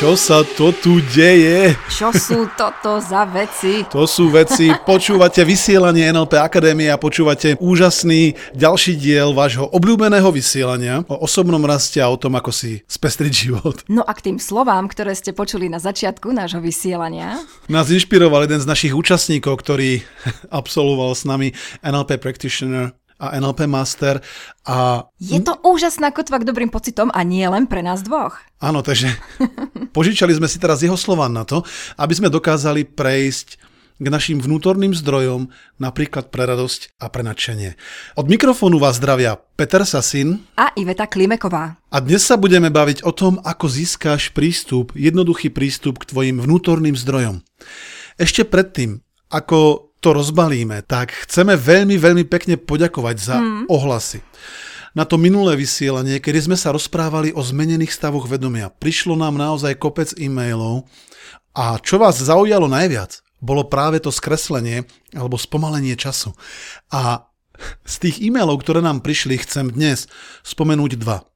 Čo sa to tu deje? Čo sú toto za veci? To sú veci, počúvate vysielanie NLP Akadémie a počúvate úžasný ďalší diel vášho obľúbeného vysielania o osobnom raste a o tom, ako si spestriť život. No a k tým slovám, ktoré ste počuli na začiatku nášho vysielania. Nás inšpiroval jeden z našich účastníkov, ktorý absolvoval s nami NLP Practitioner a NLP Master. A... Je to úžasná kotva k dobrým pocitom a nie len pre nás dvoch. Áno, takže požičali sme si teraz jeho slova na to, aby sme dokázali prejsť k našim vnútorným zdrojom, napríklad pre radosť a pre nadšenie. Od mikrofónu vás zdravia Peter Sasin a Iveta Klimeková. A dnes sa budeme baviť o tom, ako získáš prístup, jednoduchý prístup k tvojim vnútorným zdrojom. Ešte predtým, ako to rozbalíme, tak chceme veľmi, veľmi pekne poďakovať za mm. ohlasy. Na to minulé vysielanie, kedy sme sa rozprávali o zmenených stavoch vedomia, prišlo nám naozaj kopec e-mailov a čo vás zaujalo najviac, bolo práve to skreslenie alebo spomalenie času. A z tých e-mailov, ktoré nám prišli, chcem dnes spomenúť dva.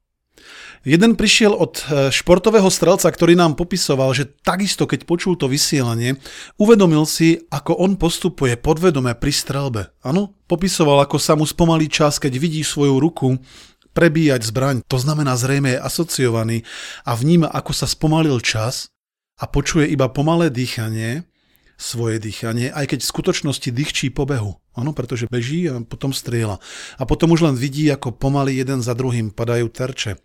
Jeden prišiel od e, športového strelca, ktorý nám popisoval, že takisto keď počul to vysielanie, uvedomil si, ako on postupuje podvedome pri strelbe. Áno, popisoval, ako sa mu spomalí čas, keď vidí svoju ruku prebíjať zbraň. To znamená zrejme je asociovaný a vníma, ako sa spomalil čas a počuje iba pomalé dýchanie, svoje dýchanie, aj keď v skutočnosti dýchčí po behu. Áno, pretože beží a potom strieľa. A potom už len vidí, ako pomaly jeden za druhým padajú terče.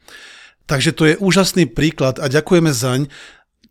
Takže to je úžasný príklad a ďakujeme zaň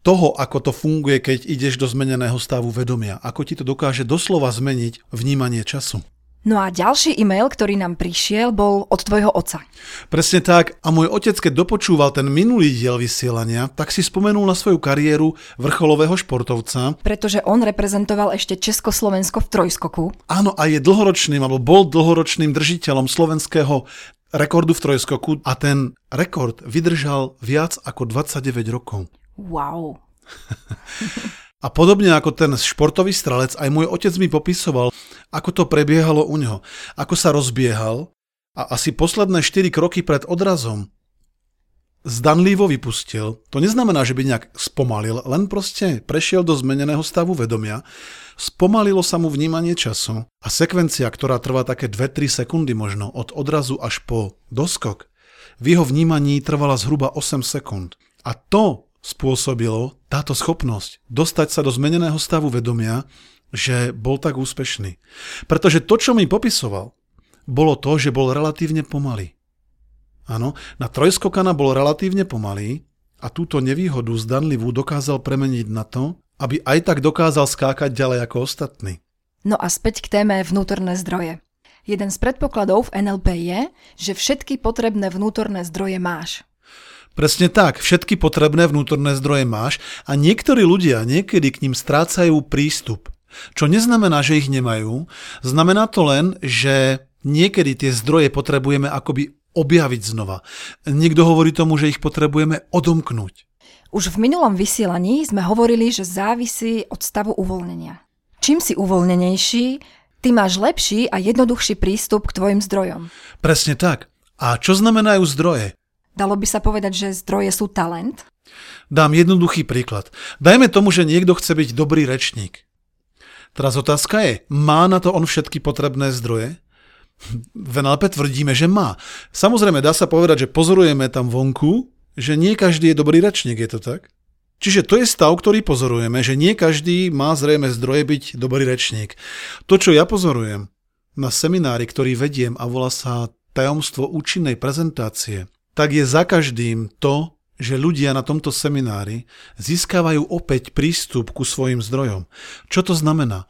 toho, ako to funguje, keď ideš do zmeneného stavu vedomia. Ako ti to dokáže doslova zmeniť vnímanie času. No a ďalší e-mail, ktorý nám prišiel, bol od tvojho otca. Presne tak. A môj otec, keď dopočúval ten minulý diel vysielania, tak si spomenul na svoju kariéru vrcholového športovca. Pretože on reprezentoval ešte Československo v trojskoku. Áno, a je dlhoročným, alebo bol dlhoročným držiteľom slovenského rekordu v trojskoku a ten rekord vydržal viac ako 29 rokov. Wow. a podobne ako ten športový strelec, aj môj otec mi popisoval, ako to prebiehalo u neho. Ako sa rozbiehal a asi posledné 4 kroky pred odrazom zdanlivo vypustil. To neznamená, že by nejak spomalil, len proste prešiel do zmeneného stavu vedomia, spomalilo sa mu vnímanie času a sekvencia, ktorá trvá také 2-3 sekundy možno, od odrazu až po doskok, v jeho vnímaní trvala zhruba 8 sekúnd. A to spôsobilo táto schopnosť dostať sa do zmeneného stavu vedomia, že bol tak úspešný. Pretože to, čo mi popisoval, bolo to, že bol relatívne pomalý. Áno, na trojskokana bol relatívne pomalý a túto nevýhodu zdanlivú dokázal premeniť na to, aby aj tak dokázal skákať ďalej ako ostatní. No a späť k téme vnútorné zdroje. Jeden z predpokladov v NLP je, že všetky potrebné vnútorné zdroje máš. Presne tak, všetky potrebné vnútorné zdroje máš a niektorí ľudia niekedy k ním strácajú prístup. Čo neznamená, že ich nemajú, znamená to len, že niekedy tie zdroje potrebujeme akoby objaviť znova. Niekto hovorí tomu, že ich potrebujeme odomknúť. Už v minulom vysielaní sme hovorili, že závisí od stavu uvoľnenia. Čím si uvoľnenejší, ty máš lepší a jednoduchší prístup k tvojim zdrojom. Presne tak. A čo znamenajú zdroje? Dalo by sa povedať, že zdroje sú talent? Dám jednoduchý príklad. Dajme tomu, že niekto chce byť dobrý rečník. Teraz otázka je, má na to on všetky potrebné zdroje? v NLP tvrdíme, že má. Samozrejme, dá sa povedať, že pozorujeme tam vonku, že nie každý je dobrý rečník, je to tak? Čiže to je stav, ktorý pozorujeme, že nie každý má zrejme zdroje byť dobrý rečník. To, čo ja pozorujem na seminári, ktorý vediem a volá sa tajomstvo účinnej prezentácie, tak je za každým to, že ľudia na tomto seminári získavajú opäť prístup ku svojim zdrojom. Čo to znamená?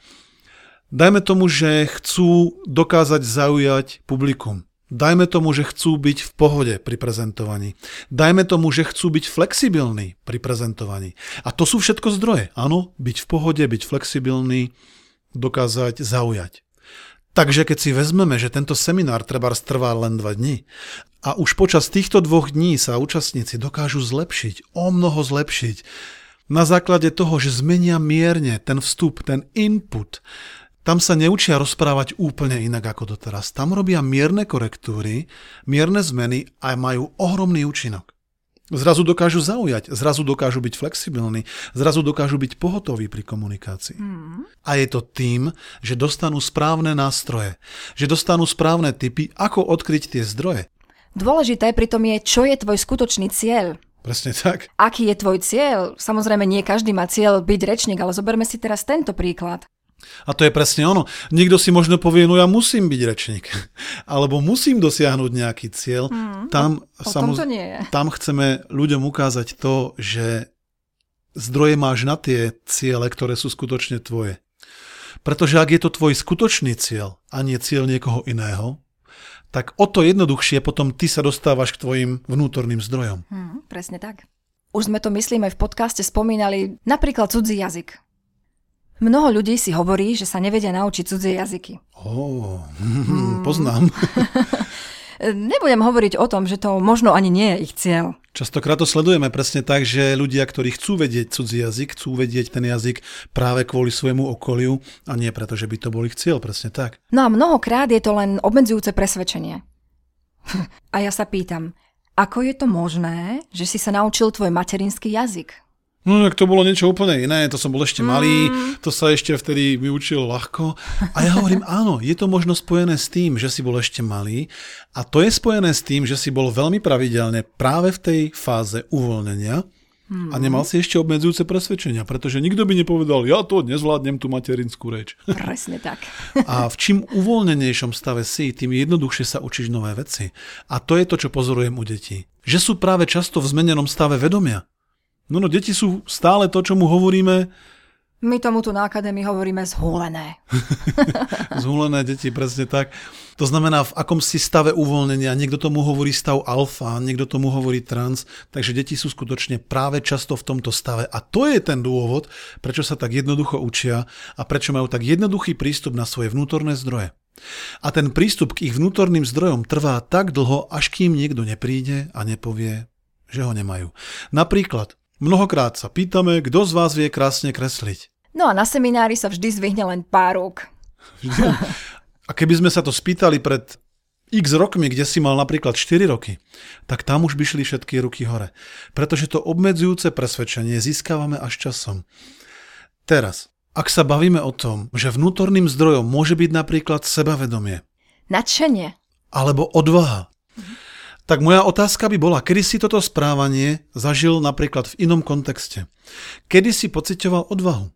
Dajme tomu, že chcú dokázať zaujať publikum. Dajme tomu, že chcú byť v pohode pri prezentovaní. Dajme tomu, že chcú byť flexibilní pri prezentovaní. A to sú všetko zdroje. Áno, byť v pohode, byť flexibilný, dokázať zaujať. Takže keď si vezmeme, že tento seminár treba trvá len dva dní a už počas týchto dvoch dní sa účastníci dokážu zlepšiť, o mnoho zlepšiť, na základe toho, že zmenia mierne ten vstup, ten input, tam sa neučia rozprávať úplne inak ako doteraz. Tam robia mierne korektúry, mierne zmeny a majú ohromný účinok. Zrazu dokážu zaujať, zrazu dokážu byť flexibilní, zrazu dokážu byť pohotoví pri komunikácii. Mm. A je to tým, že dostanú správne nástroje, že dostanú správne typy, ako odkryť tie zdroje. Dôležité pritom je, čo je tvoj skutočný cieľ. Presne tak. Aký je tvoj cieľ? Samozrejme, nie každý má cieľ byť rečník, ale zoberme si teraz tento príklad. A to je presne ono. Niekto si možno povie, no ja musím byť rečník. Alebo musím dosiahnuť nejaký cieľ. Mm, tam, o, o samoz... to nie je. tam chceme ľuďom ukázať to, že zdroje máš na tie ciele, ktoré sú skutočne tvoje. Pretože ak je to tvoj skutočný cieľ a nie cieľ niekoho iného, tak o to jednoduchšie potom ty sa dostávaš k tvojim vnútorným zdrojom. Mm, presne tak. Už sme to, myslím, aj v podcaste spomínali, napríklad cudzí jazyk. Mnoho ľudí si hovorí, že sa nevedia naučiť cudzie jazyky. Oh, hmm. poznám. Nebudem hovoriť o tom, že to možno ani nie je ich cieľ. Častokrát to sledujeme presne tak, že ľudia, ktorí chcú vedieť cudzí jazyk, chcú vedieť ten jazyk práve kvôli svojmu okoliu a nie preto, že by to bol ich cieľ, presne tak. No a mnohokrát je to len obmedzujúce presvedčenie. a ja sa pýtam, ako je to možné, že si sa naučil tvoj materinský jazyk? No tak to bolo niečo úplne iné, to som bol ešte malý, mm. to sa ešte vtedy mi učilo ľahko. A ja hovorím, áno, je to možno spojené s tým, že si bol ešte malý a to je spojené s tým, že si bol veľmi pravidelne práve v tej fáze uvoľnenia a mm. nemal si ešte obmedzujúce presvedčenia, pretože nikto by nepovedal, ja to nezvládnem tú materinskú reč. Presne tak. A v čím uvoľnenejšom stave si, tým jednoduchšie sa učíš nové veci. A to je to, čo pozorujem u detí. Že sú práve často v zmenenom stave vedomia. No no, deti sú stále to, čo mu hovoríme. My tomu tu na akadémii hovoríme zhúlené. zhúlené deti, presne tak. To znamená, v akom si stave uvoľnenia. Niekto tomu hovorí stav alfa, niekto tomu hovorí trans. Takže deti sú skutočne práve často v tomto stave. A to je ten dôvod, prečo sa tak jednoducho učia a prečo majú tak jednoduchý prístup na svoje vnútorné zdroje. A ten prístup k ich vnútorným zdrojom trvá tak dlho, až kým niekto nepríde a nepovie, že ho nemajú. Napríklad, Mnohokrát sa pýtame, kto z vás vie krásne kresliť. No a na seminári sa vždy zvihne len pár rúk. A keby sme sa to spýtali pred x rokmi, kde si mal napríklad 4 roky, tak tam už by šli všetky ruky hore. Pretože to obmedzujúce presvedčenie získavame až časom. Teraz, ak sa bavíme o tom, že vnútorným zdrojom môže byť napríklad sebavedomie. Nadšenie. Alebo odvaha. Mhm tak moja otázka by bola, kedy si toto správanie zažil napríklad v inom kontexte? Kedy si pocitoval odvahu?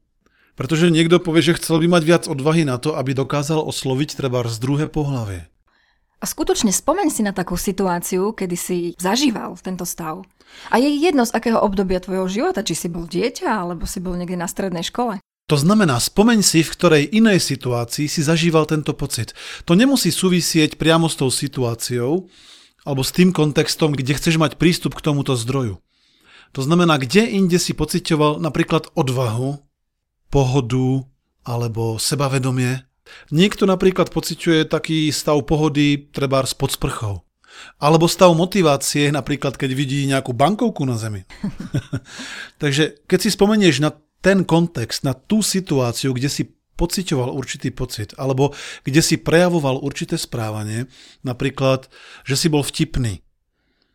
Pretože niekto povie, že chcel by mať viac odvahy na to, aby dokázal osloviť treba z druhé pohlavie. A skutočne spomeň si na takú situáciu, kedy si zažíval tento stav. A je jedno z akého obdobia tvojho života, či si bol dieťa, alebo si bol niekde na strednej škole. To znamená, spomeň si, v ktorej inej situácii si zažíval tento pocit. To nemusí súvisieť priamo s tou situáciou, alebo s tým kontextom, kde chceš mať prístup k tomuto zdroju. To znamená, kde inde si pocitoval napríklad odvahu, pohodu alebo sebavedomie. Niekto napríklad pociťuje taký stav pohody treba pod sprchou. Alebo stav motivácie, napríklad keď vidí nejakú bankovku na zemi. Takže keď si spomenieš na ten kontext, na tú situáciu, kde si pocitoval určitý pocit, alebo kde si prejavoval určité správanie, napríklad, že si bol vtipný,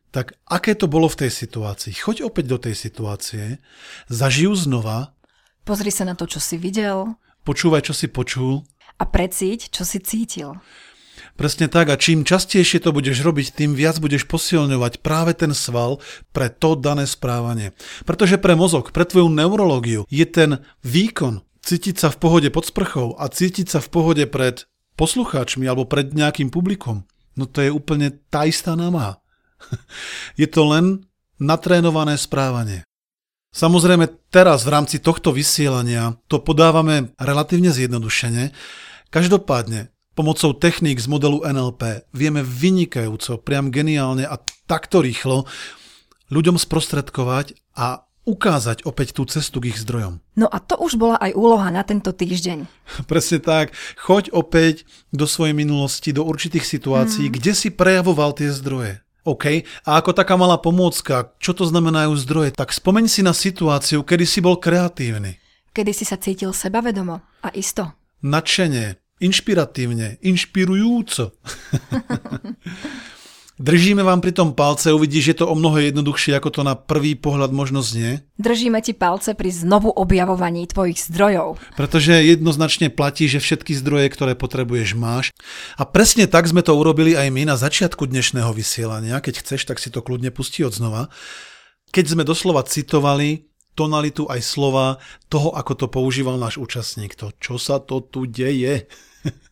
tak aké to bolo v tej situácii? Choď opäť do tej situácie, zažiju znova. Pozri sa na to, čo si videl. Počúvaj, čo si počul. A precíť, čo si cítil. Presne tak a čím častejšie to budeš robiť, tým viac budeš posilňovať práve ten sval pre to dané správanie. Pretože pre mozog, pre tvoju neurológiu je ten výkon cítiť sa v pohode pod sprchou a cítiť sa v pohode pred poslucháčmi alebo pred nejakým publikom, no to je úplne tá istá námaha. je to len natrénované správanie. Samozrejme teraz v rámci tohto vysielania to podávame relatívne zjednodušene. Každopádne pomocou techník z modelu NLP vieme vynikajúco, priam geniálne a takto rýchlo ľuďom sprostredkovať a ukázať opäť tú cestu k ich zdrojom. No a to už bola aj úloha na tento týždeň. Presne tak. Choď opäť do svojej minulosti, do určitých situácií, mm. kde si prejavoval tie zdroje. OK. A ako taká malá pomôcka, čo to znamenajú zdroje, tak spomeň si na situáciu, kedy si bol kreatívny. Kedy si sa cítil sebavedomo a isto. Nadšenie, inšpiratívne, inšpirujúco. Držíme vám pri tom palce, uvidíš, že to o mnoho jednoduchšie, ako to na prvý pohľad možno znie. Držíme ti palce pri znovu objavovaní tvojich zdrojov. Pretože jednoznačne platí, že všetky zdroje, ktoré potrebuješ, máš. A presne tak sme to urobili aj my na začiatku dnešného vysielania. Keď chceš, tak si to kľudne pustí od znova. Keď sme doslova citovali tonalitu aj slova toho, ako to používal náš účastník. To, čo sa to tu deje?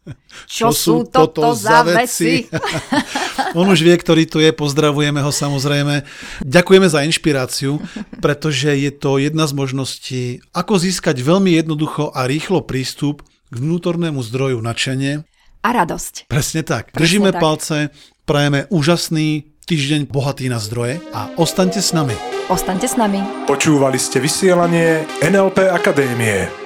Čo, čo sú toto, toto za veci? On už vie, ktorý tu je, pozdravujeme ho samozrejme. Ďakujeme za inšpiráciu, pretože je to jedna z možností, ako získať veľmi jednoducho a rýchlo prístup k vnútornému zdroju načenie. A radosť. Presne tak. Presne Držíme tak. palce, prajeme úžasný týždeň bohatý na zdroje a ostaňte s nami. Ostaňte s nami. Počúvali ste vysielanie NLP Akadémie.